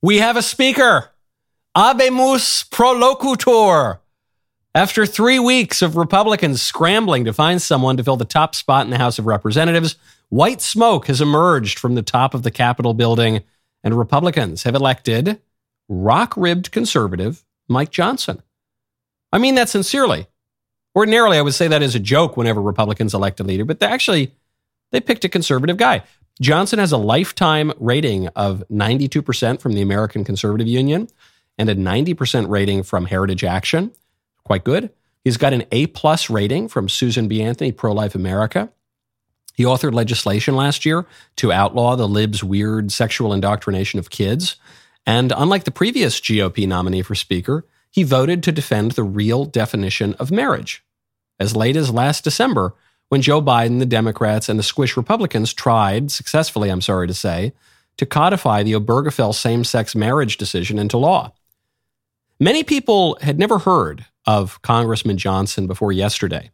We have a speaker. Habemus prolocutor. After three weeks of Republicans scrambling to find someone to fill the top spot in the House of Representatives, white smoke has emerged from the top of the Capitol building, and Republicans have elected rock ribbed conservative Mike Johnson. I mean that sincerely. Ordinarily, I would say that as a joke whenever Republicans elect a leader, but actually they picked a conservative guy. Johnson has a lifetime rating of 92% from the American Conservative Union and a 90% rating from Heritage Action. Quite good. He's got an A plus rating from Susan B. Anthony, Pro Life America. He authored legislation last year to outlaw the libs' weird sexual indoctrination of kids. And unlike the previous GOP nominee for Speaker, he voted to defend the real definition of marriage. As late as last December, when Joe Biden, the Democrats, and the squish Republicans tried, successfully, I'm sorry to say, to codify the Obergefell same sex marriage decision into law. Many people had never heard of Congressman Johnson before yesterday.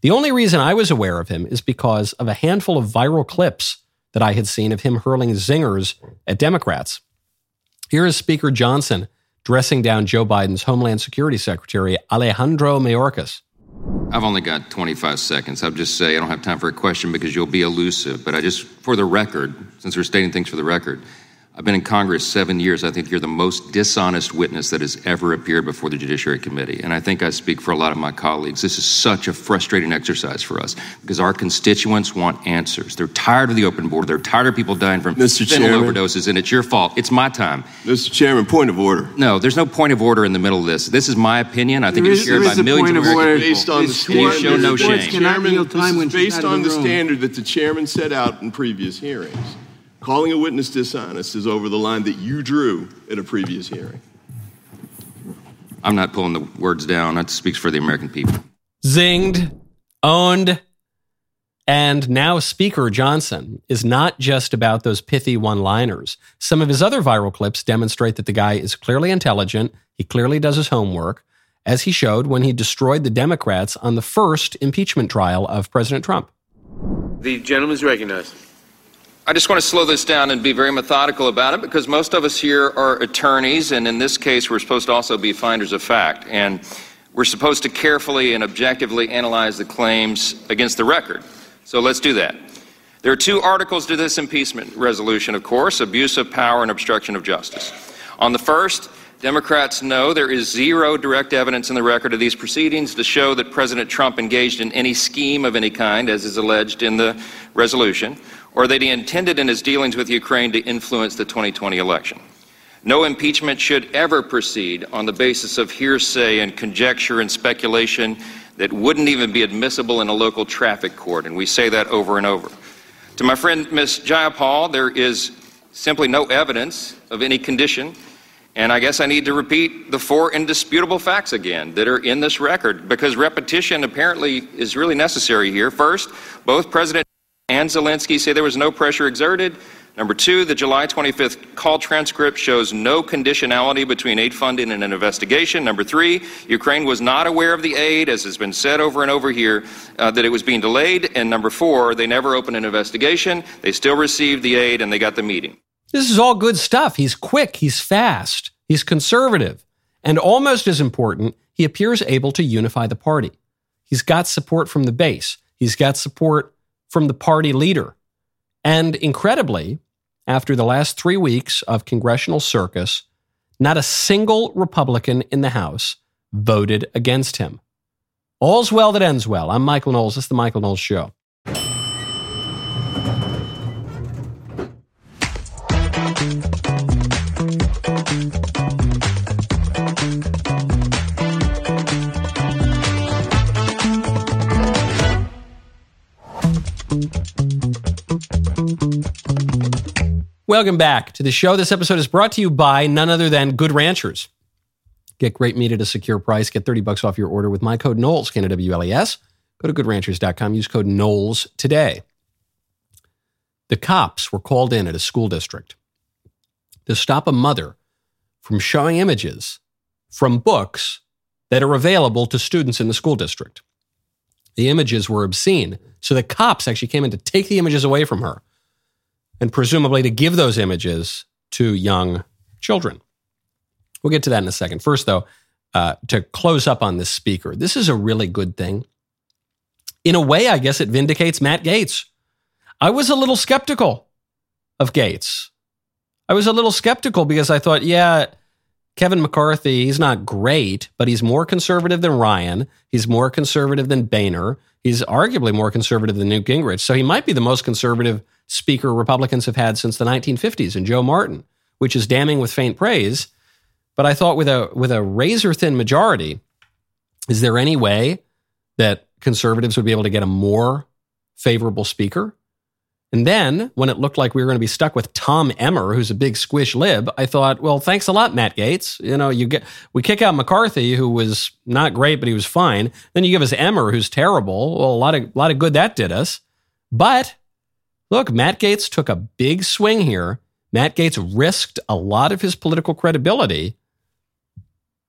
The only reason I was aware of him is because of a handful of viral clips that I had seen of him hurling zingers at Democrats. Here is Speaker Johnson dressing down Joe Biden's Homeland Security Secretary, Alejandro Mayorkas. I've only got 25 seconds. I'll just say I don't have time for a question because you'll be elusive. But I just, for the record, since we're stating things for the record, I've been in Congress seven years. I think you're the most dishonest witness that has ever appeared before the Judiciary Committee. And I think I speak for a lot of my colleagues. This is such a frustrating exercise for us because our constituents want answers. They're tired of the open border. They're tired of people dying from Mr. fentanyl overdoses, and it's your fault. It's my time. Mr. Chairman, point of order. No, there's no point of order in the middle of this. This is my opinion. I think There it's shared there by a millions point of of American order. people. Based on the This Please court- show no this shame. Chairman, time this when is she's based on the the standard that the chairman set out in previous hearings. Calling a witness dishonest is over the line that you drew in a previous hearing. I'm not pulling the words down. That speaks for the American people. zinged, owned, and now Speaker Johnson is not just about those pithy one liners. Some of his other viral clips demonstrate that the guy is clearly intelligent. He clearly does his homework, as he showed when he destroyed the Democrats on the first impeachment trial of President Trump. The gentleman is recognized. I just want to slow this down and be very methodical about it because most of us here are attorneys, and in this case, we're supposed to also be finders of fact. And we're supposed to carefully and objectively analyze the claims against the record. So let's do that. There are two articles to this impeachment resolution, of course abuse of power and obstruction of justice. On the first, Democrats know there is zero direct evidence in the record of these proceedings to show that President Trump engaged in any scheme of any kind, as is alleged in the resolution, or that he intended in his dealings with Ukraine to influence the 2020 election. No impeachment should ever proceed on the basis of hearsay and conjecture and speculation that wouldn't even be admissible in a local traffic court, and we say that over and over. To my friend Ms. Jayapal, there is simply no evidence of any condition, and I guess I need to repeat the four indisputable facts again that are in this record because repetition apparently is really necessary here. First, both President and Zelensky say there was no pressure exerted. Number two, the July 25th call transcript shows no conditionality between aid funding and an investigation. Number three, Ukraine was not aware of the aid, as has been said over and over here, uh, that it was being delayed. And number four, they never opened an investigation. They still received the aid and they got the meeting. This is all good stuff. He's quick, he's fast, he's conservative, and almost as important, he appears able to unify the party. He's got support from the base, he's got support from the party leader. And incredibly, after the last three weeks of congressional circus, not a single Republican in the House voted against him. All's well that ends well. I'm Michael Knowles. This is the Michael Knowles Show. Welcome back to the show. This episode is brought to you by none other than Good Ranchers. Get great meat at a secure price. Get 30 bucks off your order with my code Knowles, K-N-O-W-L-E-S. Go to goodranchers.com. Use code Knowles today. The cops were called in at a school district to stop a mother from showing images from books that are available to students in the school district. The images were obscene, so the cops actually came in to take the images away from her and presumably to give those images to young children. We'll get to that in a second. First, though, uh, to close up on this speaker, this is a really good thing. In a way, I guess it vindicates Matt Gaetz. I was a little skeptical of Gaetz. I was a little skeptical because I thought, yeah, Kevin McCarthy, he's not great, but he's more conservative than Ryan. He's more conservative than Boehner. He's arguably more conservative than Newt Gingrich. So he might be the most conservative speaker Republicans have had since the 1950s and Joe Martin, which is damning with faint praise. But I thought with a with a razor thin majority, is there any way that conservatives would be able to get a more favorable speaker? And then when it looked like we were going to be stuck with Tom Emmer, who's a big squish lib, I thought, well, thanks a lot, Matt Gaetz. You know, you get we kick out McCarthy, who was not great, but he was fine. Then you give us Emmer, who's terrible. Well, a lot of a lot of good that did us. But look, Matt Gaetz took a big swing here. Matt Gaetz risked a lot of his political credibility,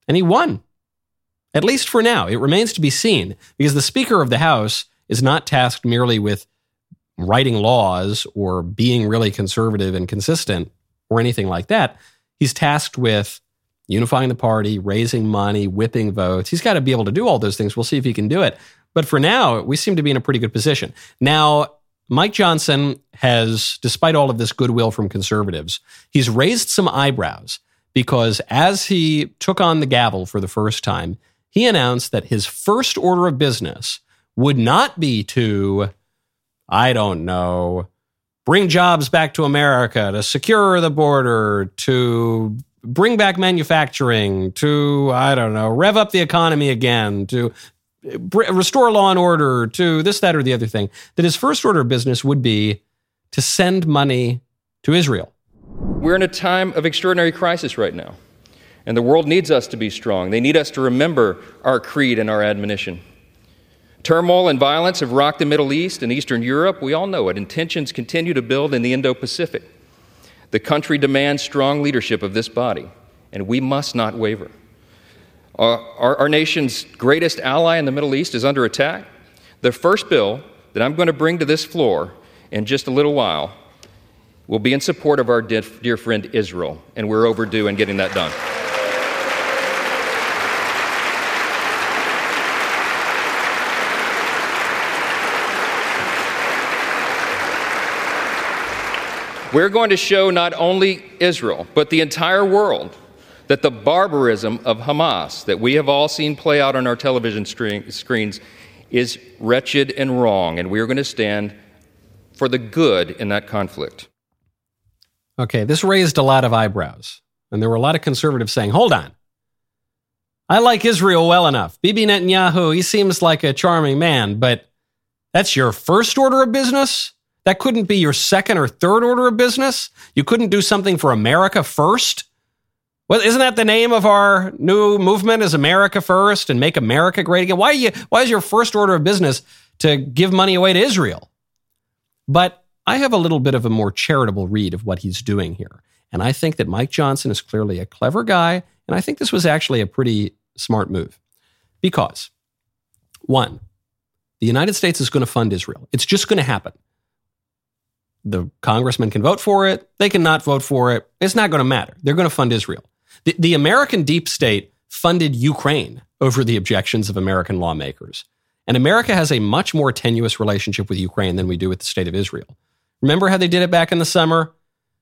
and he won. At least for now. It remains to be seen because the Speaker of the House is not tasked merely with writing laws or being really conservative and consistent or anything like that. He's tasked with unifying the party, raising money, whipping votes. He's got to be able to do all those things. We'll see if he can do it. But for now, we seem to be in a pretty good position. Now, Mike Johnson has, despite all of this goodwill from conservatives, he's raised some eyebrows because as he took on the gavel for the first time, he announced that his first order of business would not be to I don't know, bring jobs back to America, to secure the border, to bring back manufacturing, to, I don't know, rev up the economy again, to restore law and order, to this, that, or the other thing, that his first order of business would be to send money to Israel. We're in a time of extraordinary crisis right now, and the world needs us to be strong. They need us to remember our creed and our admonition. Turmoil and violence have rocked the Middle East and Eastern Europe. We all know it. And tensions continue to build in the Indo Pacific. The country demands strong leadership of this body, and we must not waver. Our, our, nation's greatest ally in the Middle East is under attack. The first bill that I'm going to bring to this floor in just a little while will be in support of our dear, dear friend Israel, and we're overdue in getting that done. We're going to show not only Israel, but the entire world that the barbarism of Hamas that we have all seen play out on our television screens is wretched and wrong, and we are going to stand for the good in that conflict. Okay, this raised a lot of eyebrows, and there were a lot of conservatives saying, hold on. I like Israel well enough. Bibi Netanyahu, he seems like a charming man, but that's your first order of business? That couldn't be your second or third order of business. You couldn't do something for America first. Well, isn't that the name of our new movement? Is America first and make America great again? Why you? Why is your first order of business to give money away to Israel? But I have a little bit of a more charitable read of what he's doing here, and I think that Mike Johnson is clearly a clever guy, and I think this was actually a pretty smart move because one, the United States is going to fund Israel. It's just going to happen. The congressman can vote for it. They cannot vote for it. It's not going to matter. They're going to fund Israel. The, the American deep state funded Ukraine over the objections of American lawmakers. And America has a much more tenuous relationship with Ukraine than we do with the state of Israel. Remember how they did it back in the summer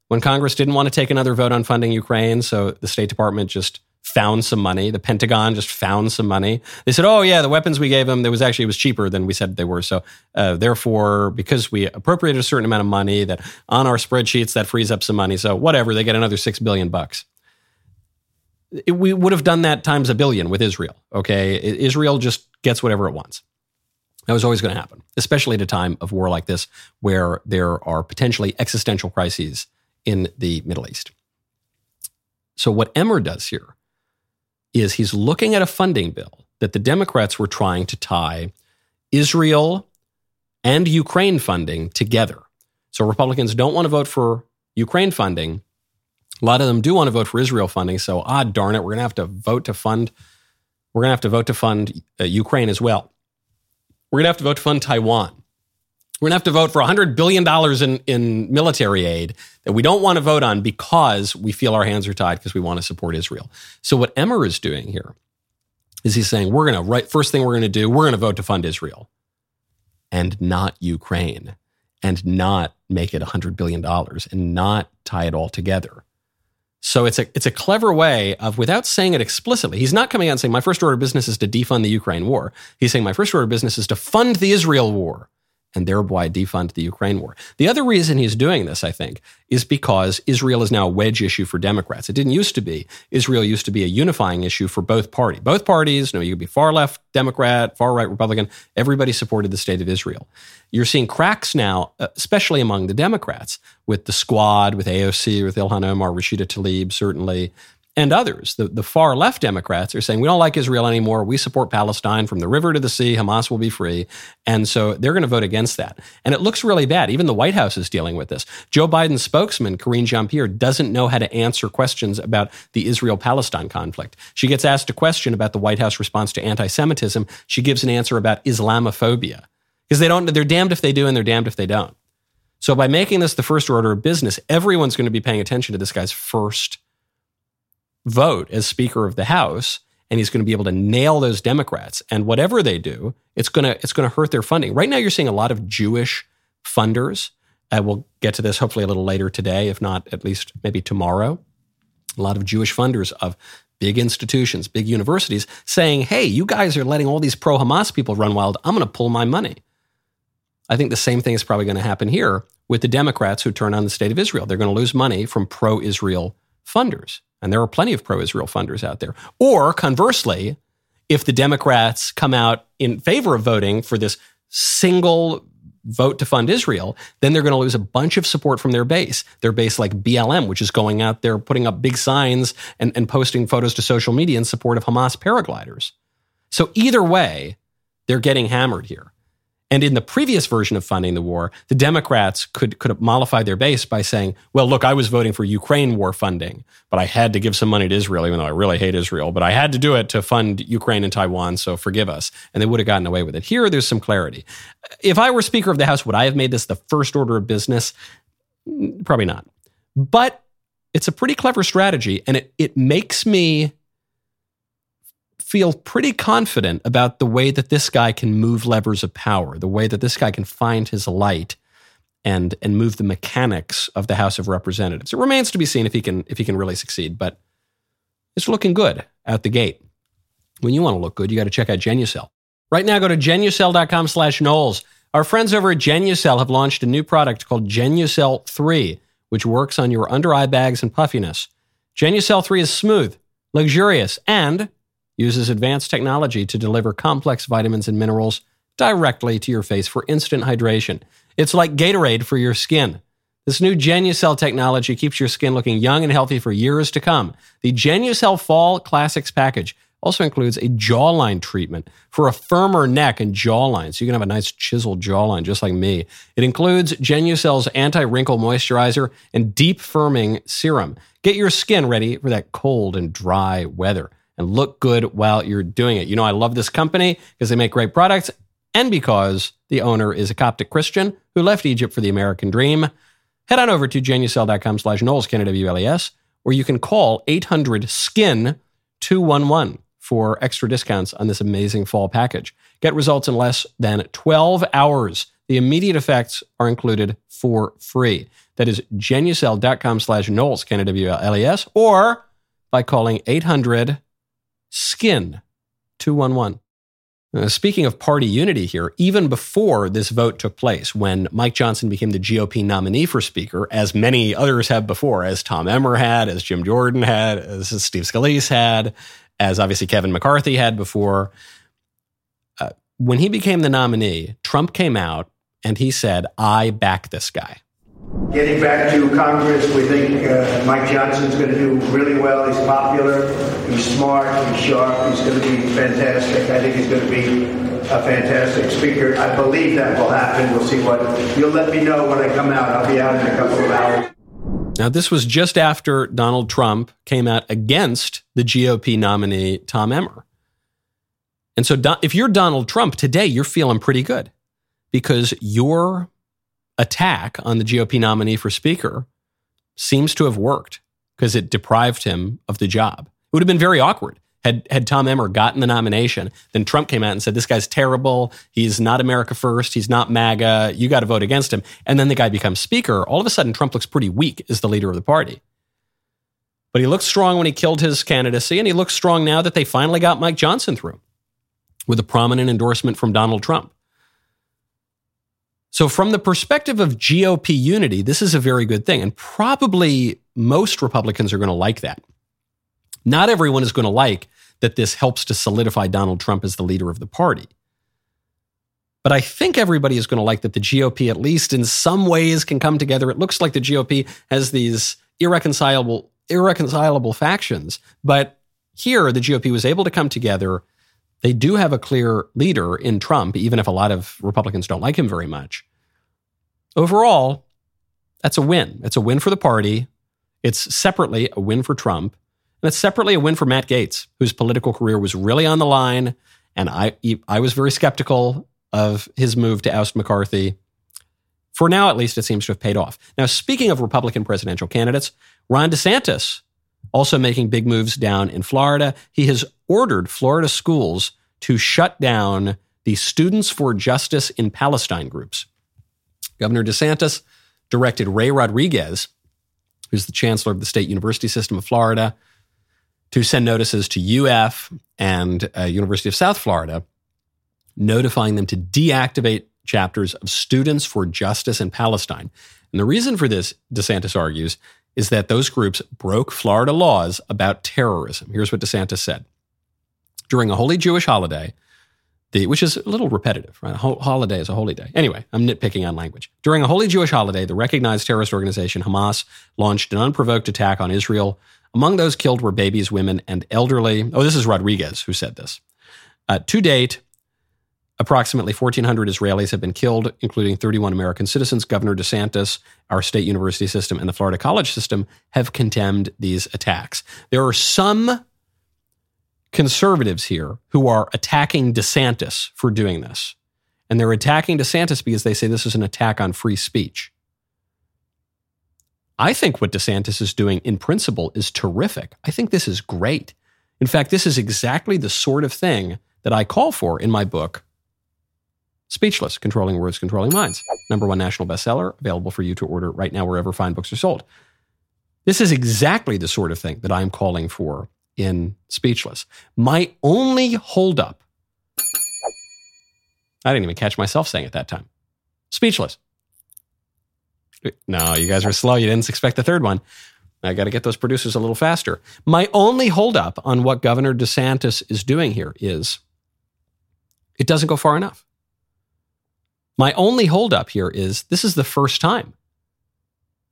when Congress didn't want to take another vote on funding Ukraine? So the State Department just found some money. The Pentagon just found some money. They said, "Oh yeah, the weapons we gave them, there was actually it was cheaper than we said they were." So uh, therefore, because we appropriated a certain amount of money, that on our spreadsheets that frees up some money. So whatever, they get another six billion bucks. It, we would have done that times a billion with Israel. Okay, Israel just gets whatever it wants. That was always going to happen, especially at a time of war like this, where there are potentially existential crises in the Middle East. So what Emmer does here is he's looking at a funding bill that the Democrats were trying to tie Israel and Ukraine funding together. So Republicans don't want to vote for Ukraine funding. A lot of them do want to vote for Israel funding. So, ah, darn it, we're going to have to vote to fund. We're going to have to vote to fund uh, Ukraine as well. We're going to have to vote to fund Taiwan. We're going to have to vote for $100 billion in, in military aid that we don't want to vote on because we feel our hands are tied because we want to support Israel. So, what Emmer is doing here is he's saying, we're going to, right, first thing we're going to do, we're going to vote to fund Israel and not Ukraine and not make it $100 billion and not tie it all together. So it's a it's a clever way of without saying it explicitly. He's not coming out and saying my first order of business is to defund the Ukraine war. He's saying my first order of business is to fund the Israel war and thereby defund the Ukraine war. The other reason he's doing this, I think, is because Israel is now a wedge issue for Democrats. It didn't used to be. Israel used to be a unifying issue for both parties. Both parties, you know, you could be far left Democrat, far right Republican, everybody supported the state of Israel. You're seeing cracks now, uh, especially among the Democrats, with the squad, with AOC, with Ilhan Omar, Rashida Tlaib, certainly, and others. The, the far left Democrats are saying, we don't like Israel anymore. We support Palestine from the river to the sea. Hamas will be free. And so they're going to vote against that. And it looks really bad. Even the White House is dealing with this. Joe Biden's spokesman, Karine Jean Pierre, doesn't know how to answer questions about the Israel Palestine conflict. She gets asked a question about the White House response to anti Semitism. She gives an answer about Islamophobia because they don't, they're damned if they do and they're damned if they don't. So by making this the first order of business, everyone's going to be paying attention to this guy's first vote as Speaker of the House, and he's going to be able to nail those Democrats. And whatever they do, it's going to it's going to hurt their funding. Right now, you're seeing a lot of Jewish funders. Uh, we'll get to this hopefully a little later today, if not at least maybe tomorrow. A lot of Jewish funders of big institutions, big universities, saying, "Hey, you guys are letting all these pro-Hamas people run wild. I'm going to pull my money." I think the same thing is probably going to happen here with the Democrats who turn on the state of Israel. They're going to lose money from pro-Israel funders. And there are plenty of pro Israel funders out there. Or conversely, if the Democrats come out in favor of voting for this single vote to fund Israel, then they're going to lose a bunch of support from their base. Their base, like BLM, which is going out there putting up big signs and, and posting photos to social media in support of Hamas paragliders. So either way, they're getting hammered here. And in the previous version of funding the war, the Democrats could, could mollify their base by saying, well, look, I was voting for Ukraine war funding, but I had to give some money to Israel, even though I really hate Israel, but I had to do it to fund Ukraine and Taiwan, so forgive us. And they would have gotten away with it. Here, there's some clarity. If I were Speaker of the House, would I have made this the first order of business? Probably not. But it's a pretty clever strategy, and it, it makes me feel pretty confident about the way that this guy can move levers of power, the way that this guy can find his light and and move the mechanics of the House of Representatives. It remains to be seen if he can if he can really succeed, but it's looking good out the gate. When you want to look good, you got to check out Genucel. Right now, go to genucel.com slash Knowles. Our friends over at Genucel have launched a new product called Genucel 3, which works on your under eye bags and puffiness. Genucel 3 is smooth, luxurious, and uses advanced technology to deliver complex vitamins and minerals directly to your face for instant hydration. It's like Gatorade for your skin. This new Genucel technology keeps your skin looking young and healthy for years to come. The Genucel Fall Classics package also includes a jawline treatment for a firmer neck and jawline, so you can have a nice chiseled jawline just like me. It includes Genucel's anti-wrinkle moisturizer and deep firming serum. Get your skin ready for that cold and dry weather and look good while you're doing it. You know, I love this company because they make great products and because the owner is a Coptic Christian who left Egypt for the American dream. Head on over to genucel.com slash Knowles, K-N-W-L-E-S, or you can call 800-SKIN-211 for extra discounts on this amazing fall package. Get results in less than 12 hours. The immediate effects are included for free. That is genucel.com slash Knowles, K-N-W-L-E-S, or by calling 800 Skin 211. Uh, speaking of party unity here, even before this vote took place, when Mike Johnson became the GOP nominee for Speaker, as many others have before, as Tom Emmer had, as Jim Jordan had, as Steve Scalise had, as obviously Kevin McCarthy had before, uh, when he became the nominee, Trump came out and he said, I back this guy. Getting back to Congress, we think uh, Mike Johnson's going to do really well. He's popular, he's smart, he's sharp, he's going to be fantastic. I think he's going to be a fantastic speaker. I believe that will happen. We'll see what. You'll let me know when I come out. I'll be out in a couple of hours. Now, this was just after Donald Trump came out against the GOP nominee, Tom Emmer. And so, if you're Donald Trump today, you're feeling pretty good because your attack on the GOP nominee for Speaker seems to have worked because it deprived him of the job. It would have been very awkward had had Tom Emmer gotten the nomination, then Trump came out and said, This guy's terrible. He's not America first. He's not MAGA. You got to vote against him. And then the guy becomes speaker. All of a sudden, Trump looks pretty weak as the leader of the party. But he looked strong when he killed his candidacy, and he looks strong now that they finally got Mike Johnson through with a prominent endorsement from Donald Trump. So, from the perspective of GOP unity, this is a very good thing. And probably most Republicans are going to like that. Not everyone is going to like that this helps to solidify Donald Trump as the leader of the party. But I think everybody is going to like that the GOP, at least in some ways, can come together. It looks like the GOP has these irreconcilable, irreconcilable factions. But here, the GOP was able to come together. They do have a clear leader in Trump, even if a lot of Republicans don't like him very much. Overall, that's a win. It's a win for the party. It's separately a win for Trump. And it's separately a win for Matt Gaetz, whose political career was really on the line. And I, I was very skeptical of his move to oust McCarthy. For now, at least, it seems to have paid off. Now, speaking of Republican presidential candidates, Ron DeSantis also making big moves down in Florida. He has ordered Florida schools to shut down the Students for Justice in Palestine groups. Governor DeSantis directed Ray Rodriguez, who's the chancellor of the state university system of Florida, to send notices to UF and uh, University of South Florida, notifying them to deactivate chapters of Students for Justice in Palestine. And the reason for this, DeSantis argues, is that those groups broke Florida laws about terrorism. Here's what DeSantis said. During a holy Jewish holiday, the, which is a little repetitive, right? A holiday is a holy day. Anyway, I'm nitpicking on language. During a holy Jewish holiday, the recognized terrorist organization Hamas launched an unprovoked attack on Israel among those killed were babies, women, and elderly. Oh, this is Rodriguez who said this. Uh, to date, approximately 1,400 Israelis have been killed, including 31 American citizens. Governor DeSantis, our state university system, and the Florida college system have condemned these attacks. There are some conservatives here who are attacking DeSantis for doing this. And they're attacking DeSantis because they say this is an attack on free speech. I think what DeSantis is doing in principle is terrific. I think this is great. In fact, this is exactly the sort of thing that I call for in my book, Speechless Controlling Words, Controlling Minds. Number one national bestseller, available for you to order right now wherever fine books are sold. This is exactly the sort of thing that I'm calling for in Speechless. My only holdup, I didn't even catch myself saying it that time. Speechless. No, you guys were slow. You didn't expect the third one. I got to get those producers a little faster. My only holdup on what Governor DeSantis is doing here is it doesn't go far enough. My only holdup here is this is the first time.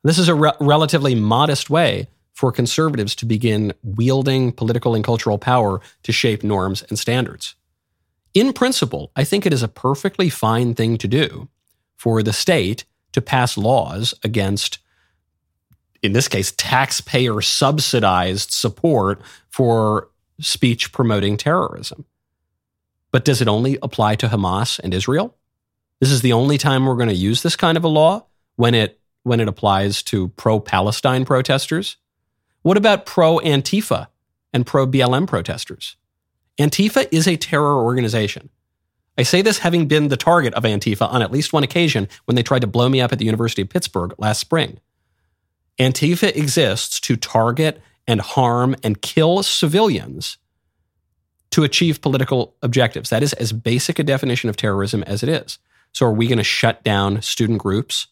This is a re- relatively modest way for conservatives to begin wielding political and cultural power to shape norms and standards. In principle, I think it is a perfectly fine thing to do for the state to pass laws against, in this case, taxpayer subsidized support for speech promoting terrorism. But does it only apply to Hamas and Israel? This is the only time we're going to use this kind of a law when it when it applies to pro-Palestine protesters. What about pro-Antifa and pro-BLM protesters? Antifa is a terror organization. I say this having been the target of Antifa on at least one occasion when they tried to blow me up at the University of Pittsburgh last spring. Antifa exists to target and harm and kill civilians to achieve political objectives. That is as basic a definition of terrorism as it is. So, are we going to shut down student groups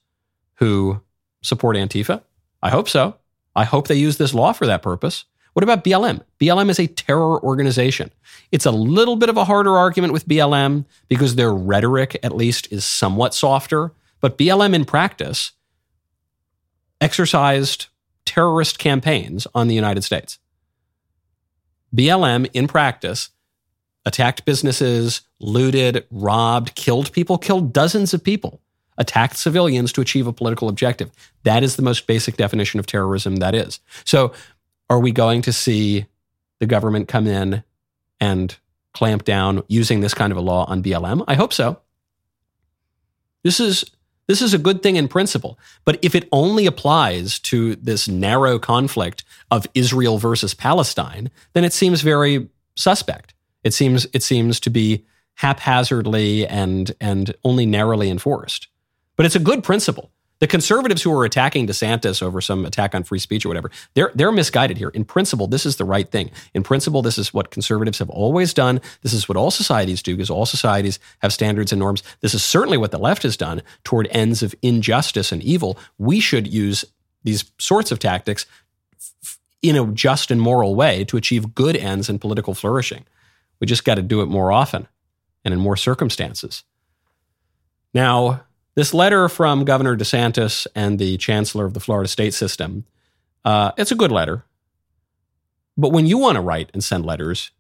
who support Antifa? I hope so. I hope they use this law for that purpose. What about BLM? BLM is a terror organization. It's a little bit of a harder argument with BLM because their rhetoric, at least, is somewhat softer. But BLM in practice exercised terrorist campaigns on the United States. BLM in practice attacked businesses, looted, robbed, killed people, killed dozens of people, attacked civilians to achieve a political objective. That is the most basic definition of terrorism that is. So are we going to see the government come in and clamp down using this kind of a law on BLM? I hope so. This is this is a good thing in principle. But if it only applies to this narrow conflict of Israel versus Palestine, then it seems very suspect. It seems it seems to be haphazardly and and only narrowly enforced. But it's a good principle. The conservatives who are attacking DeSantis over some attack on free speech or whatever, they're they're misguided here. In principle, this is the right thing. In principle, this is what conservatives have always done. This is what all societies do because all societies have standards and norms. This is certainly what the left has done toward ends of injustice and evil. We should use these sorts of tactics in a just and moral way to achieve good ends and political flourishing. We just got to do it more often and in more circumstances. Now, this letter from Governor DeSantis and the Chancellor of the Florida State System, uh, it's a good letter. But when you want to write and send letters,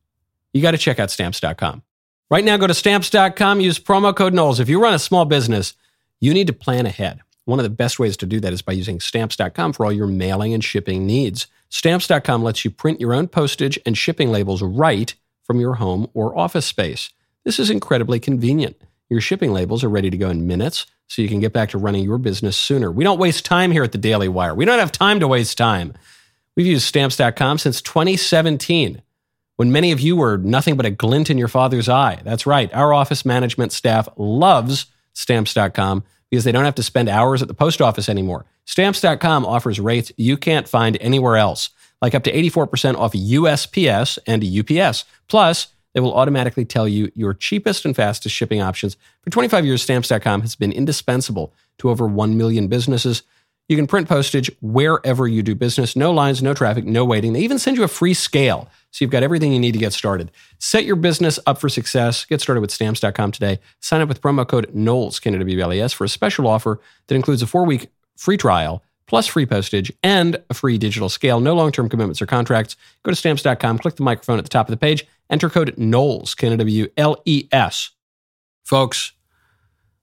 you got to check out stamps.com. Right now, go to stamps.com, use promo code Knowles. If you run a small business, you need to plan ahead. One of the best ways to do that is by using stamps.com for all your mailing and shipping needs. Stamps.com lets you print your own postage and shipping labels right from your home or office space. This is incredibly convenient. Your shipping labels are ready to go in minutes so you can get back to running your business sooner. We don't waste time here at the Daily Wire. We don't have time to waste time. We've used stamps.com since 2017 when many of you were nothing but a glint in your father's eye. That's right. Our office management staff loves stamps.com because they don't have to spend hours at the post office anymore. Stamps.com offers rates you can't find anywhere else, like up to 84% off USPS and UPS. Plus, they will automatically tell you your cheapest and fastest shipping options. For 25 years, stamps.com has been indispensable to over 1 million businesses. You can print postage wherever you do business. No lines, no traffic, no waiting. They even send you a free scale. So you've got everything you need to get started. Set your business up for success. Get started with stamps.com today. Sign up with promo code Knowles, K-N-O-W-L-E-S, for a special offer that includes a four week free trial plus free postage and a free digital scale. No long term commitments or contracts. Go to stamps.com, click the microphone at the top of the page, enter code Knowles, K N O W L E S. Folks,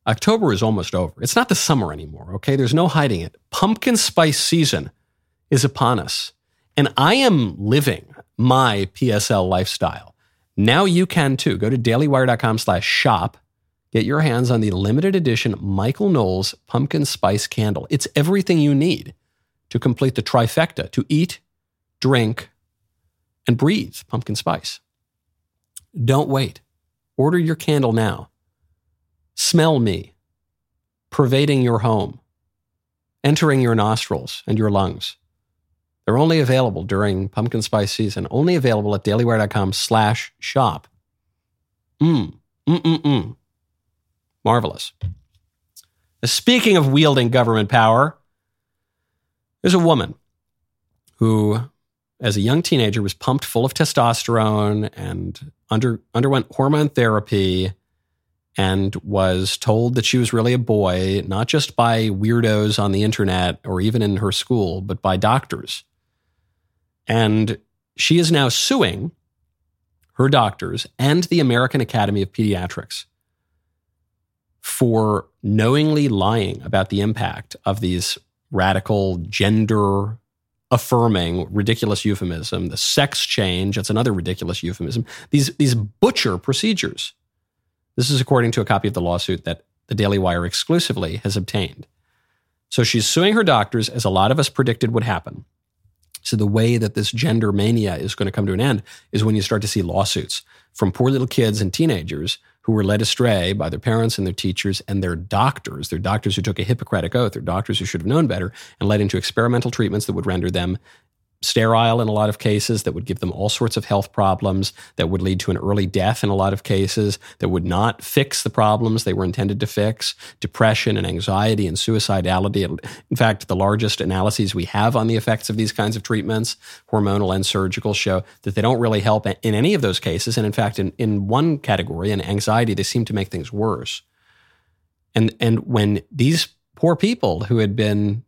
October is almost over. It's not the summer anymore, okay? There's no hiding it. Pumpkin spice season is upon us. And I am living my PSL lifestyle. Now you can too. Go to dailywire.com slash shop Get your hands on the limited edition Michael Knowles pumpkin spice candle. It's everything you need to complete the trifecta to eat, drink, and breathe pumpkin spice. Don't wait. Order your candle now. Smell me, pervading your home, entering your nostrils and your lungs. They're only available during pumpkin spice season, only available at dailywire.com slash shop. Mmm, mm, mm, mm. Marvelous. Speaking of wielding government power, there's a woman who, as a young teenager, was pumped full of testosterone and under, underwent hormone therapy and was told that she was really a boy, not just by weirdos on the internet or even in her school, but by doctors. And she is now suing her doctors and the American Academy of Pediatrics for knowingly lying about the impact of these radical gender affirming ridiculous euphemism the sex change that's another ridiculous euphemism these these butcher procedures. This is according to a copy of the lawsuit that the daily wire exclusively has obtained. So she's suing her doctors as a lot of us predicted would happen. So the way that this gender mania is going to come to an end is when you start to see lawsuits from poor little kids and teenagers who were led astray by their parents and their teachers and their doctors, their doctors who took a Hippocratic oath, their doctors who should have known better, and led into experimental treatments that would render them sterile in a lot of cases, that would give them all sorts of health problems, that would lead to an early death in a lot of cases, that would not fix the problems they were intended to fix, depression and anxiety and suicidality. In fact, the largest analyses we have on the effects of these kinds of treatments, hormonal and surgical, show that they don't really help in any of those cases. And in fact, in, in one category, in anxiety, they seem to make things worse. And, and when these poor people who had been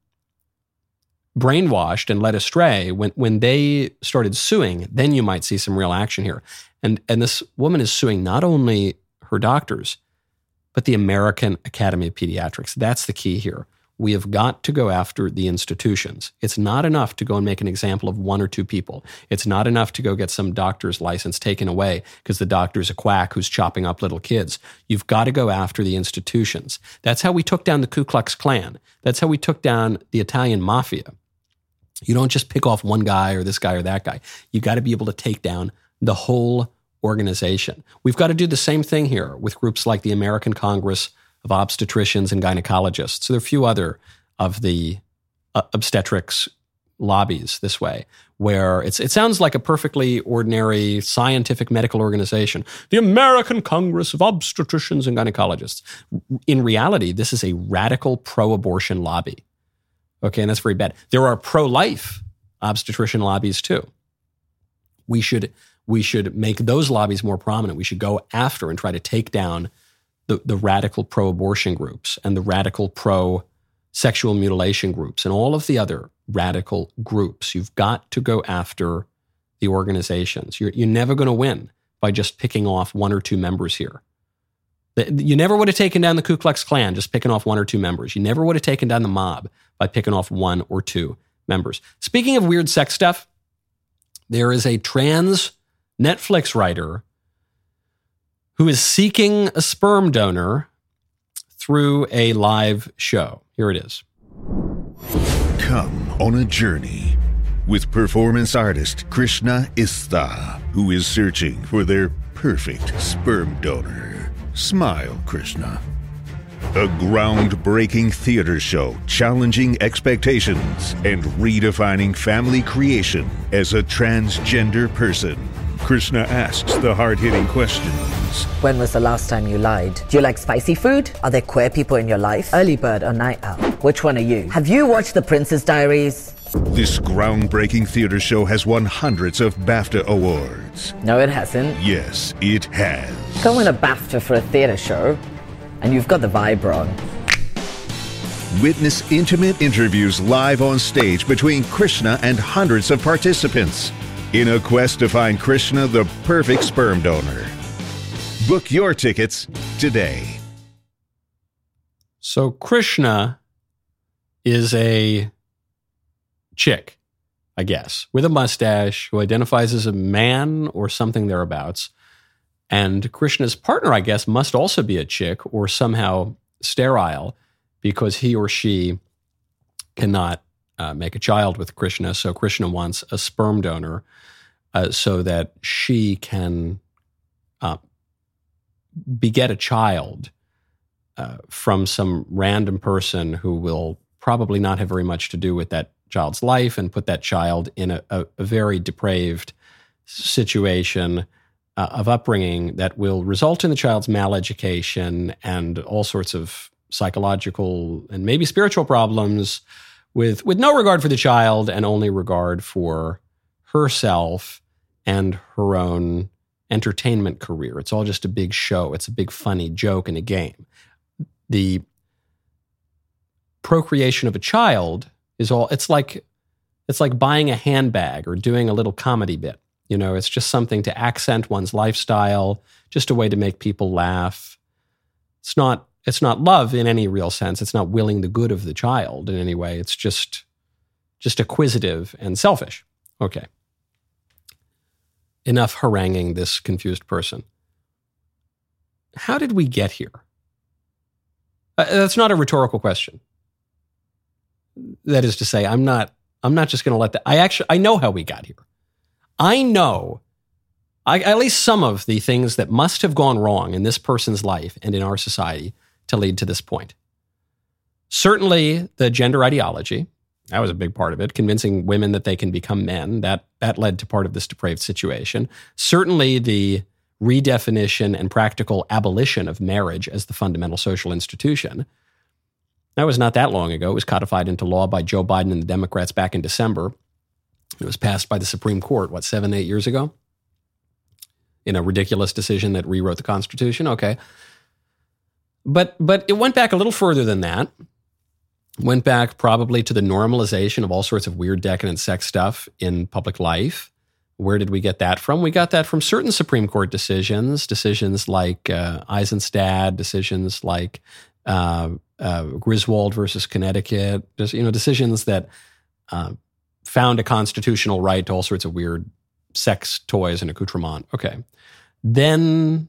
brainwashed and led astray, when, when they started suing, then you might see some real action here. And, and this woman is suing not only her doctors, but the American Academy of Pediatrics. That's the key here. we have got to go after the institutions. It's not enough to go and make an example of one or two people. It's not enough to go get some doctor's license taken away because the doctor's a quack who's chopping up little kids. You've got to go after the institutions. That's how we took down the Ku Klux Klan. That's how we took down the Italian mafia. You don't just pick off one guy or this guy or that guy. You've got to be able to take down the whole organization. We've got to do the same thing here with groups like the American Congress of obstetricians and gynecologists. So There are a few other of the uh, obstetrics lobbies this way, where it's, it sounds like a perfectly ordinary scientific medical organization, the American Congress of Obstetricians and Gynecologists. In reality, this is a radical pro abortion lobby. Okay, and that's very bad. There are pro life obstetrician lobbies too. We should, we should make those lobbies more prominent. We should go after and try to take down the, the radical pro abortion groups and the radical pro sexual mutilation groups and all of the other radical groups. You've got to go after the organizations. You're, you're never going to win by just picking off one or two members here. You never would have taken down the Ku Klux Klan just picking off one or two members. You never would have taken down the mob by picking off one or two members. Speaking of weird sex stuff, there is a trans Netflix writer who is seeking a sperm donor through a live show. Here it is. Come on a journey with performance artist Krishna Istha, who is searching for their perfect sperm donor. Smile, Krishna. A groundbreaking theater show challenging expectations and redefining family creation as a transgender person. Krishna asks the hard hitting questions. When was the last time you lied? Do you like spicy food? Are there queer people in your life? Early bird or night owl? Which one are you? Have you watched The Princess Diaries? This groundbreaking theater show has won hundreds of BAFTA awards. No, it hasn't. Yes, it has. Go win a BAFTA for a theater show, and you've got the vibe wrong. Witness intimate interviews live on stage between Krishna and hundreds of participants in a quest to find Krishna the perfect sperm donor. Book your tickets today. So, Krishna is a chick, I guess, with a mustache who identifies as a man or something thereabouts. And Krishna's partner, I guess, must also be a chick or somehow sterile because he or she cannot uh, make a child with Krishna. So Krishna wants a sperm donor uh, so that she can uh, beget a child uh, from some random person who will probably not have very much to do with that child's life and put that child in a, a, a very depraved situation uh, of upbringing that will result in the child's maleducation and all sorts of psychological and maybe spiritual problems with with no regard for the child and only regard for herself and her own entertainment career. It's all just a big show. It's a big funny joke and a game. The procreation of a child is all it's like it's like buying a handbag or doing a little comedy bit. You know, it's just something to accent one's lifestyle, just a way to make people laugh. It's not it's not love in any real sense. It's not willing the good of the child in any way. It's just just acquisitive and selfish. Okay enough haranguing this confused person. How did we get here? Uh, that's not a rhetorical question. That is to say, I'm not. I'm not just going to let that. I actually I know how we got here. I know, I, at least some of the things that must have gone wrong in this person's life and in our society to lead to this point. Certainly, the gender ideology, that was a big part of it. Convincing women that they can become men. That that led to part of this depraved situation. Certainly the redefinition and practical abolition of marriage as the fundamental social institution. That was not that long ago. It was codified into law by Joe Biden and the Democrats back in December. It was passed by the Supreme Court, what, seven, eight years ago? In a ridiculous decision that rewrote the Constitution? Okay. But but it went back a little further than that went back probably to the normalization of all sorts of weird, decadent sex stuff in public life. Where did we get that from? We got that from certain Supreme Court decisions, decisions like uh, Eisenstadt, decisions like uh, uh, Griswold versus Connecticut, just you know decisions that uh, found a constitutional right to all sorts of weird sex toys and accoutrement. Okay, then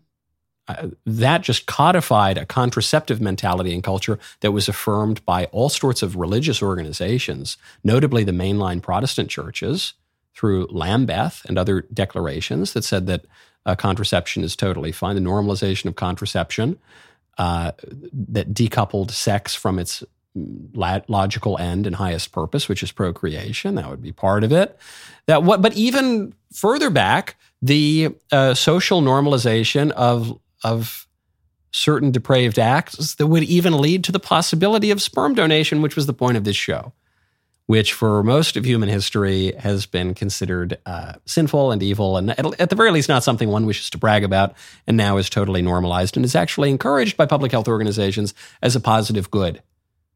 uh, that just codified a contraceptive mentality and culture that was affirmed by all sorts of religious organizations, notably the mainline Protestant churches through Lambeth and other declarations that said that uh, contraception is totally fine. The normalization of contraception uh, that decoupled sex from its logical end and highest purpose, which is procreation. That would be part of it. That what, but even further back, the uh, social normalization of of certain depraved acts that would even lead to the possibility of sperm donation, which was the point of this show which for most of human history has been considered uh, sinful and evil, and at, the very least, not something one wishes to brag about, and now is totally normalized and is actually encouraged by public health organizations as a positive good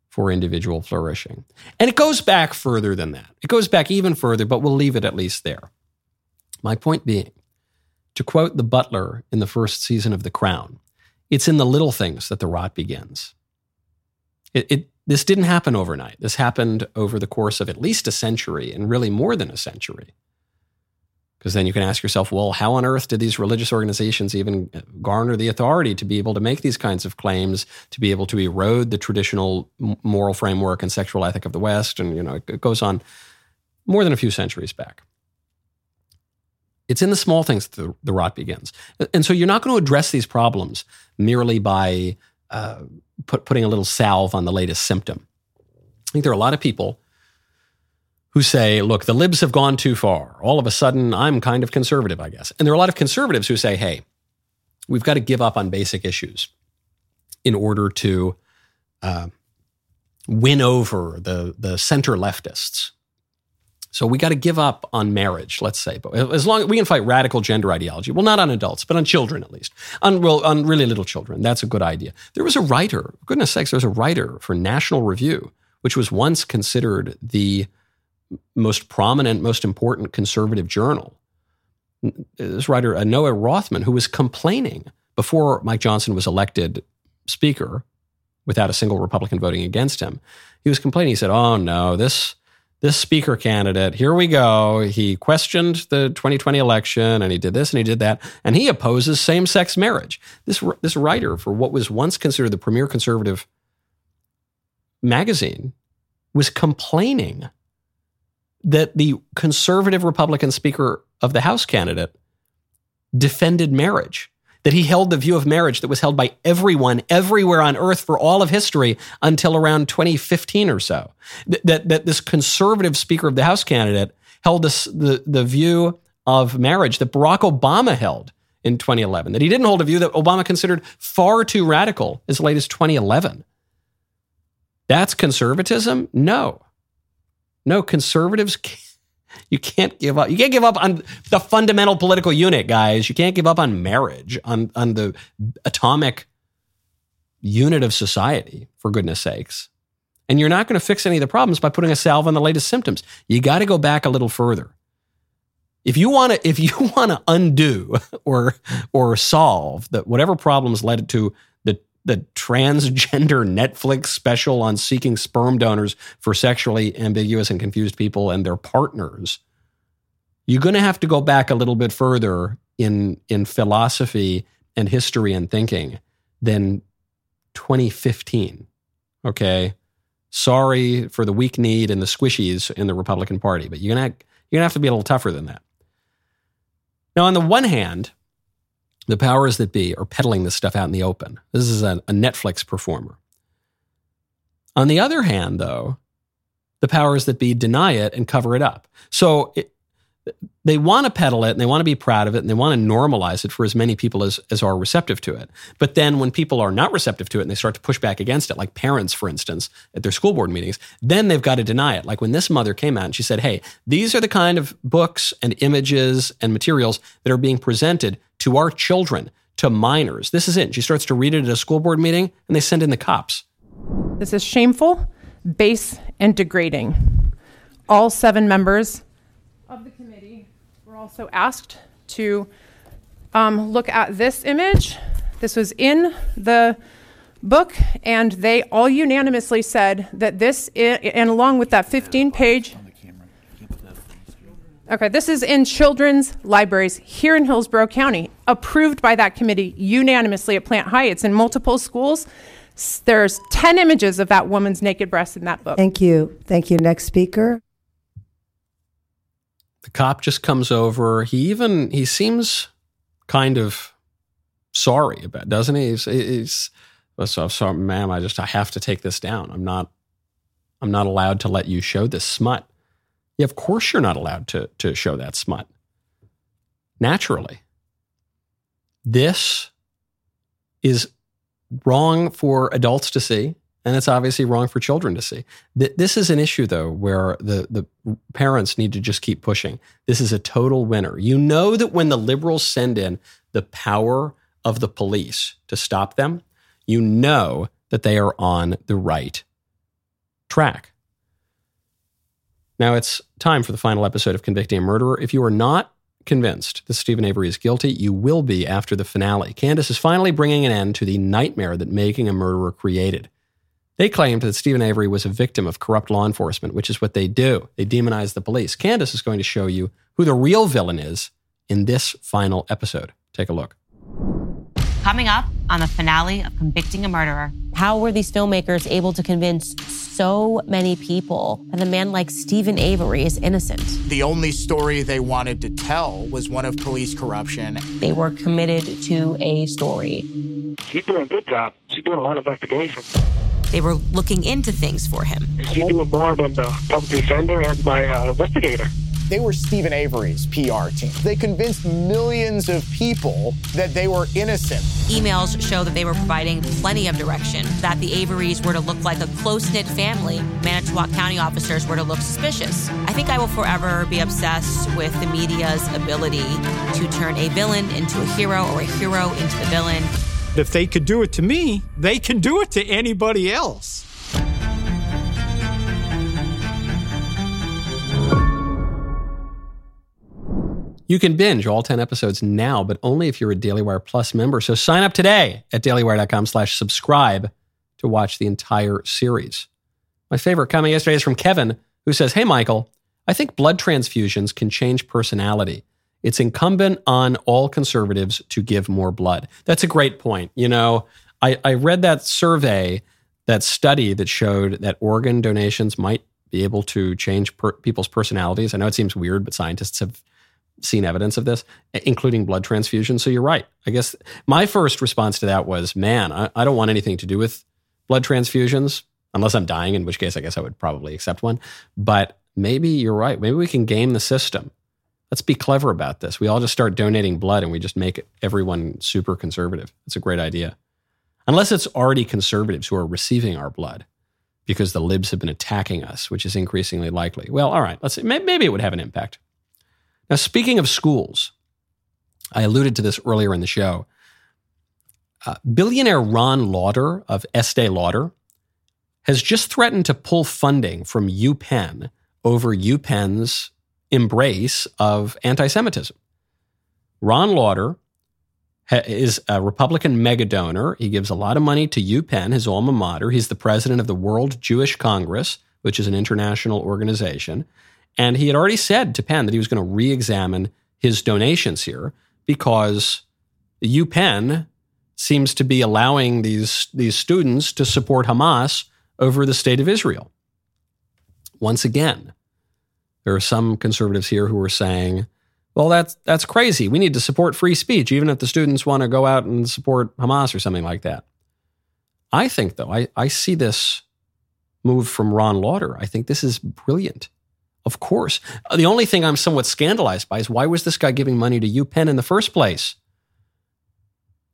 for individual flourishing. And it goes back further than that. It goes back even further, but we'll leave it at least there. My point being, to quote the butler in the first season of The Crown, it's in the little things that the rot begins. It, it, this didn't happen overnight. This happened over the course of at least a century and really more than a century. Because then you can ask yourself, well, how on earth did these religious organizations even garner the authority to be able to make these kinds of claims, to be able to erode the traditional moral framework and sexual ethic of the West? And, you know, it goes on more than a few centuries back. It's in the small things that the, the rot begins. And so you're not going to address these problems merely by uh, put, putting a little salve on the latest symptom. I think there are a lot of people who say, look, the libs have gone too far. All of a sudden, I'm kind of conservative, I guess. And there are a lot of conservatives who say, hey, we've got to give up on basic issues in order to uh, win over the, the center leftists. So we got to give up on marriage, let's say. But as long as we can fight radical gender ideology, well, not on adults, but on children at least, on well, on really little children. That's a good idea. There was a writer, goodness sakes, there was a writer for National Review, which was once considered the most prominent, most important conservative journal. This writer, uh, Noah Rothman, who was complaining before Mike Johnson was elected speaker, without a single Republican voting against him, he was complaining. He said, "Oh no, this." This speaker candidate, here we go. He questioned the 2020 election and he did this and he did that. And he opposes same sex marriage. This, this writer for what was once considered the premier conservative magazine was complaining that the conservative Republican Speaker of the House candidate defended marriage that he held the view of marriage that was held by everyone everywhere on earth for all of history until around 2015 or so. That, that, that this conservative Speaker of the House candidate held this, the, the view of marriage that Barack Obama held in 2011, that he didn't hold a view that Obama considered far too radical as late as 2011. That's conservatism? No. No, conservatives you can't give up. You can't give up on the fundamental political unit, guys. You can't give up on marriage, on, on the atomic unit of society, for goodness sakes. And you're not going to fix any of the problems by putting a salve on the latest symptoms. You got to go back a little further. If you want to, if you want to undo or or solve that whatever problems led to the transgender Netflix special on seeking sperm donors for sexually ambiguous and confused people and their partners, you're going to have to go back a little bit further in, in philosophy and history and thinking than 2015. Okay. Sorry for the weak need and the squishies in the Republican Party, but you're going to, you're going to have to be a little tougher than that. Now, on the one hand, the powers that be are peddling this stuff out in the open. This is a, a Netflix performer. On the other hand, though, the powers that be deny it and cover it up. So it, they want to peddle it and they want to be proud of it and they want to normalize it for as many people as, as are receptive to it. But then when people are not receptive to it and they start to push back against it, like parents, for instance, at their school board meetings, then they've got to deny it. Like when this mother came out and she said, Hey, these are the kind of books and images and materials that are being presented to our children, to minors. This is it. She starts to read it at a school board meeting and they send in the cops. This is shameful, base, and degrading. All seven members of the committee were also asked to um, look at this image. This was in the book, and they all unanimously said that this, i- and along with that 15 page. Okay, this is in children's libraries here in Hillsborough County, approved by that committee unanimously at Plant Heights in multiple schools. S- There's 10 images of that woman's naked breast in that book. Thank you. Thank you. Next speaker. The cop just comes over. He even he seems kind of sorry about, doesn't he? He's, he's so sorry, ma'am. I just I have to take this down. I'm not I'm not allowed to let you show this smut. Yeah, of course you're not allowed to to show that smut. Naturally, this is wrong for adults to see, and it's obviously wrong for children to see. Th- This is an issue, though, where the, the parents need to just keep pushing. This is a total winner. You know that when the liberals send in the power of the police to stop them, you know that they are on the right track. Now it's time for the final episode of Convicting a Murderer. If you are not convinced that Steven Avery is guilty, you will be after the finale. Candace is finally bringing an end to the nightmare that making a murderer created. They claimed that Steven Avery was a victim of corrupt law enforcement, which is what they do. They demonize the police. Candace is going to show you who the real villain is in this final episode. Take a look. Coming up on the finale of Convicting a Murderer. How were these filmmakers able to convince so many people that a man like Steven Avery is innocent? The only story they wanted to tell was one of police corruption. They were committed to a story. She's doing a good job. She's doing a lot of investigation. They were looking into things for him. She's doing more than the public defender and my uh, investigator. They were Steven Avery's PR team. They convinced millions of people that they were innocent. Emails show that they were providing plenty of direction, that the Averys were to look like a close knit family. Manitowoc County officers were to look suspicious. I think I will forever be obsessed with the media's ability to turn a villain into a hero or a hero into the villain. If they could do it to me, they can do it to anybody else. You can binge all 10 episodes now, but only if you're a Daily Wire Plus member. So sign up today at dailywire.com slash subscribe to watch the entire series. My favorite comment yesterday is from Kevin, who says, Hey, Michael, I think blood transfusions can change personality. It's incumbent on all conservatives to give more blood. That's a great point. You know, I, I read that survey, that study that showed that organ donations might be able to change per- people's personalities. I know it seems weird, but scientists have seen evidence of this, including blood transfusion. So you're right. I guess my first response to that was, man, I, I don't want anything to do with blood transfusions unless I'm dying, in which case I guess I would probably accept one. But maybe you're right. Maybe we can game the system. Let's be clever about this. We all just start donating blood and we just make everyone super conservative. It's a great idea. Unless it's already conservatives who are receiving our blood because the libs have been attacking us, which is increasingly likely. Well, all right, let's see. Maybe it would have an impact. Now, speaking of schools, I alluded to this earlier in the show. Uh, billionaire Ron Lauder of Estee Lauder has just threatened to pull funding from UPenn over UPenn's embrace of anti Semitism. Ron Lauder is a Republican mega donor. He gives a lot of money to UPenn, his alma mater. He's the president of the World Jewish Congress, which is an international organization. And he had already said to Penn that he was going to re examine his donations here because UPenn seems to be allowing these, these students to support Hamas over the state of Israel. Once again, there are some conservatives here who are saying, well, that's, that's crazy. We need to support free speech, even if the students want to go out and support Hamas or something like that. I think, though, I, I see this move from Ron Lauder. I think this is brilliant. Of course. Uh, the only thing I'm somewhat scandalized by is why was this guy giving money to UPenn in the first place?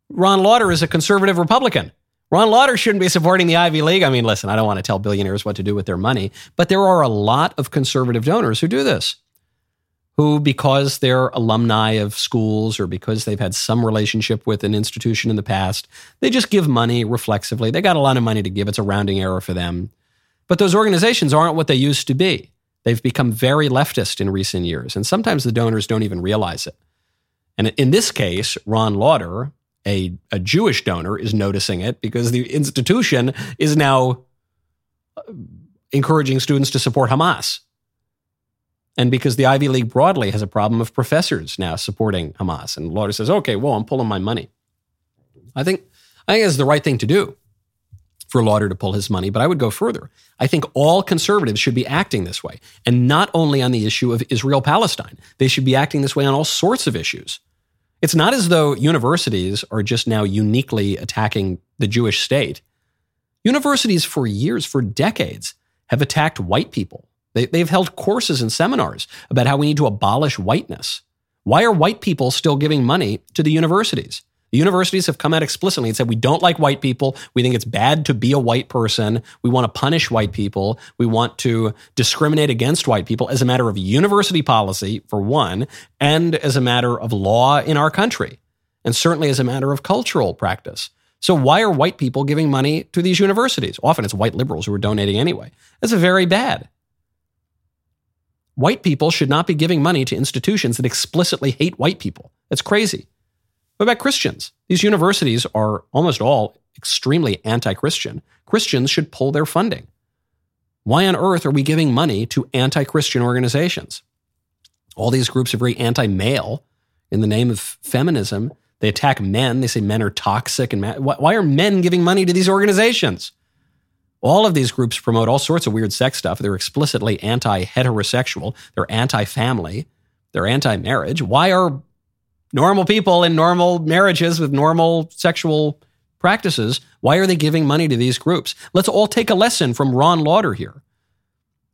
Ron Lauder is a conservative Republican. Ron Lauder shouldn't be supporting the Ivy League. I mean, listen, I don't want to tell billionaires what to do with their money, but there are a lot of conservative donors who do this, who, because they're alumni of schools or because they've had some relationship with an institution in the past, they just give money reflexively. They got a lot of money to give. It's a rounding error for them. But those organizations aren't what they used to be. They've become very leftist in recent years, and sometimes the donors don't even realize it. And in this case, Ron Lauder a, a Jewish donor is noticing it because the institution is now uh, encouraging students to support Hamas. And because the Ivy League broadly has a problem of professors now supporting Hamas. And Lauder says, okay, well, I'm pulling my money. I think, I think it's the right thing to do for Lauder to pull his money, but I would go further. I think all conservatives should be acting this way, and not only on the issue of Israel Palestine. They should be acting this way on all sorts of issues. It's not as though universities are just now uniquely attacking the Jewish state. Universities, for years, for decades, have attacked white people. They, they've held courses and seminars about how we need to abolish whiteness. Why are white people still giving money to the universities? Universities have come out explicitly and said, we don't like white people. We think it's bad to be a white person. We want to punish white people. We want to discriminate against white people as a matter of university policy, for one, and as a matter of law in our country, and certainly as a matter of cultural practice. So, why are white people giving money to these universities? Often it's white liberals who are donating anyway. That's very bad. White people should not be giving money to institutions that explicitly hate white people. That's crazy. What about Christians? These universities are almost all extremely anti Christian. Christians should pull their funding. Why on earth are we giving money to anti Christian organizations? All these groups are very anti male in the name of feminism. They attack men. They say men are toxic. And why are men giving money to these organizations? All of these groups promote all sorts of weird sex stuff. They're explicitly anti heterosexual, they're anti family, they're anti marriage. Why are normal people in normal marriages with normal sexual practices, why are they giving money to these groups? Let's all take a lesson from Ron Lauder here.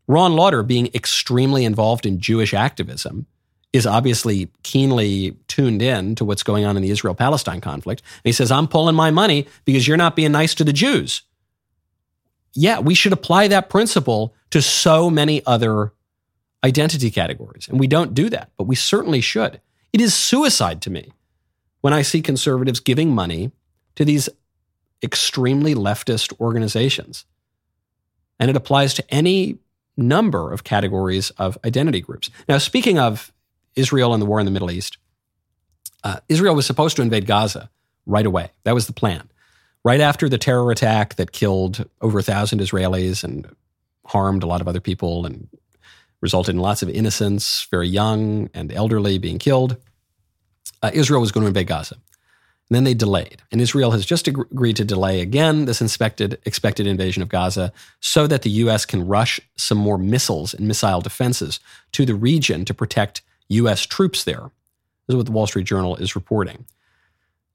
Ron Lauder, being extremely involved in Jewish activism, is obviously keenly tuned in to what's going on in the Israel Palestine conflict. And he says, I'm pulling my money because you're not being nice to the Jews. Yeah, we should apply that principle to so many other identity categories. And we don't do that, but we certainly should. It is suicide to me when I see conservatives giving money to these extremely leftist organizations. And it applies to any number of categories of identity groups. Now, speaking of Israel and the war in the Middle East, uh, Israel was supposed to invade Gaza right away. That was the plan. Right after the terror attack that killed over a thousand Israelis and harmed a lot of other people and resulted in lots of innocents, very young and elderly, being killed. Uh, Israel was going to invade Gaza. And then they delayed. And Israel has just ag- agreed to delay again this inspected, expected invasion of Gaza so that the U.S. can rush some more missiles and missile defenses to the region to protect U.S. troops there. This is what the Wall Street Journal is reporting.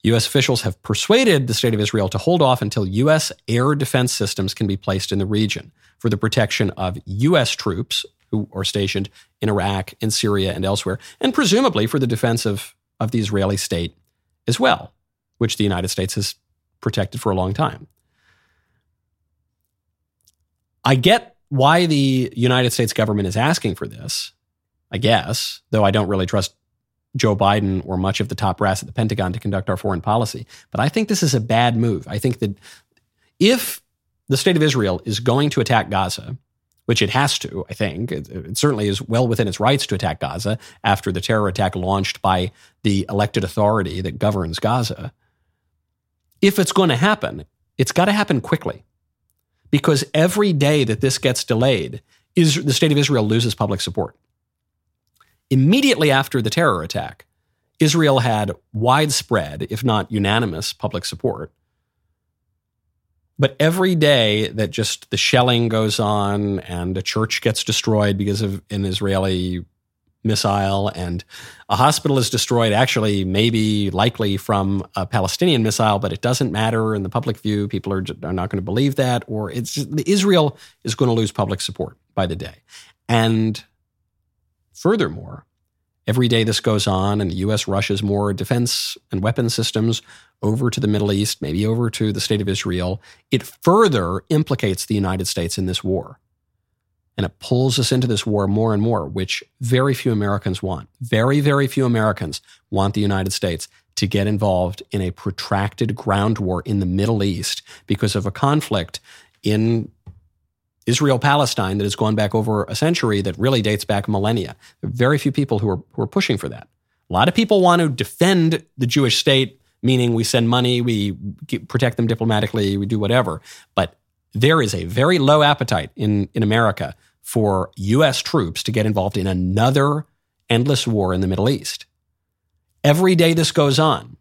U.S. officials have persuaded the state of Israel to hold off until U.S. air defense systems can be placed in the region for the protection of U.S. troops who are stationed in Iraq, in Syria, and elsewhere, and presumably for the defense of, of the Israeli state as well, which the United States has protected for a long time. I get why the United States government is asking for this, I guess, though I don't really trust Joe Biden or much of the top brass at the Pentagon to conduct our foreign policy. But I think this is a bad move. I think that if the state of Israel is going to attack Gaza, which it has to, I think. It, it, certainly is well within its rights to attack Gaza after the terror attack launched by the elected authority that governs Gaza. If it's going to happen, it's got to happen quickly. Because every day that this gets delayed, is the state of Israel loses public support. Immediately after the terror attack, Israel had widespread, if not unanimous, public support but every day that just the shelling goes on and a church gets destroyed because of an Israeli missile and a hospital is destroyed, actually, maybe likely from a Palestinian missile, but it doesn't matter in the public view. People are, are not going to believe that, or it's just, Israel is going to lose public support by the day. And furthermore, Every day this goes on, and the U.S. rushes more defense and weapon systems over to the Middle East, maybe over to the state of Israel. It further implicates the United States in this war. And it pulls us into this war more and more, which very few Americans want. Very, very few Americans want the United States to get involved in a protracted ground war in the Middle East because of a conflict in Israel Palestine that has gone back over a century that really dates back millennia. Very few people who are, who are pushing for that. A lot of people want to defend the Jewish state, meaning we send money, we protect them diplomatically, we do whatever. But there is a very low appetite in, in America for U.S. troops to get involved in another endless war in the Middle East. Every day this goes on,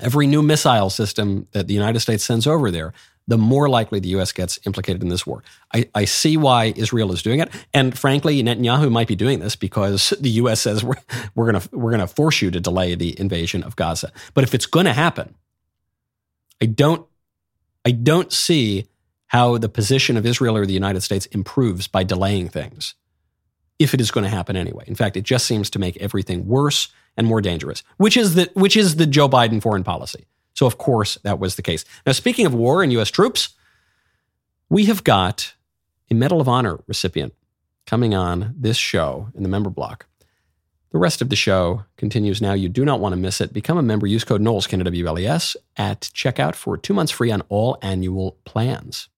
every new missile system that the United States sends over there, the more likely the U.S. gets implicated in this war. I, I, see why Israel is doing it, and frankly, Netanyahu might be doing this because the U.S. says we're we're going to we're to force you to delay the invasion of Gaza. But if it's going to happen, I don't I don't see how the position of Israel or the United States improves by delaying things. If it is going to happen anyway. In fact, it just seems to make everything worse and more dangerous, which is the which is the Joe Biden foreign policy. So, of course, that was the case. Now, speaking of war and U.S. troops, we have got a Medal of Honor recipient coming on this show in the member block. The rest of the show continues now. You do not want to miss it. Become a member. Use code Knowles, at checkout for two months free on all annual plans.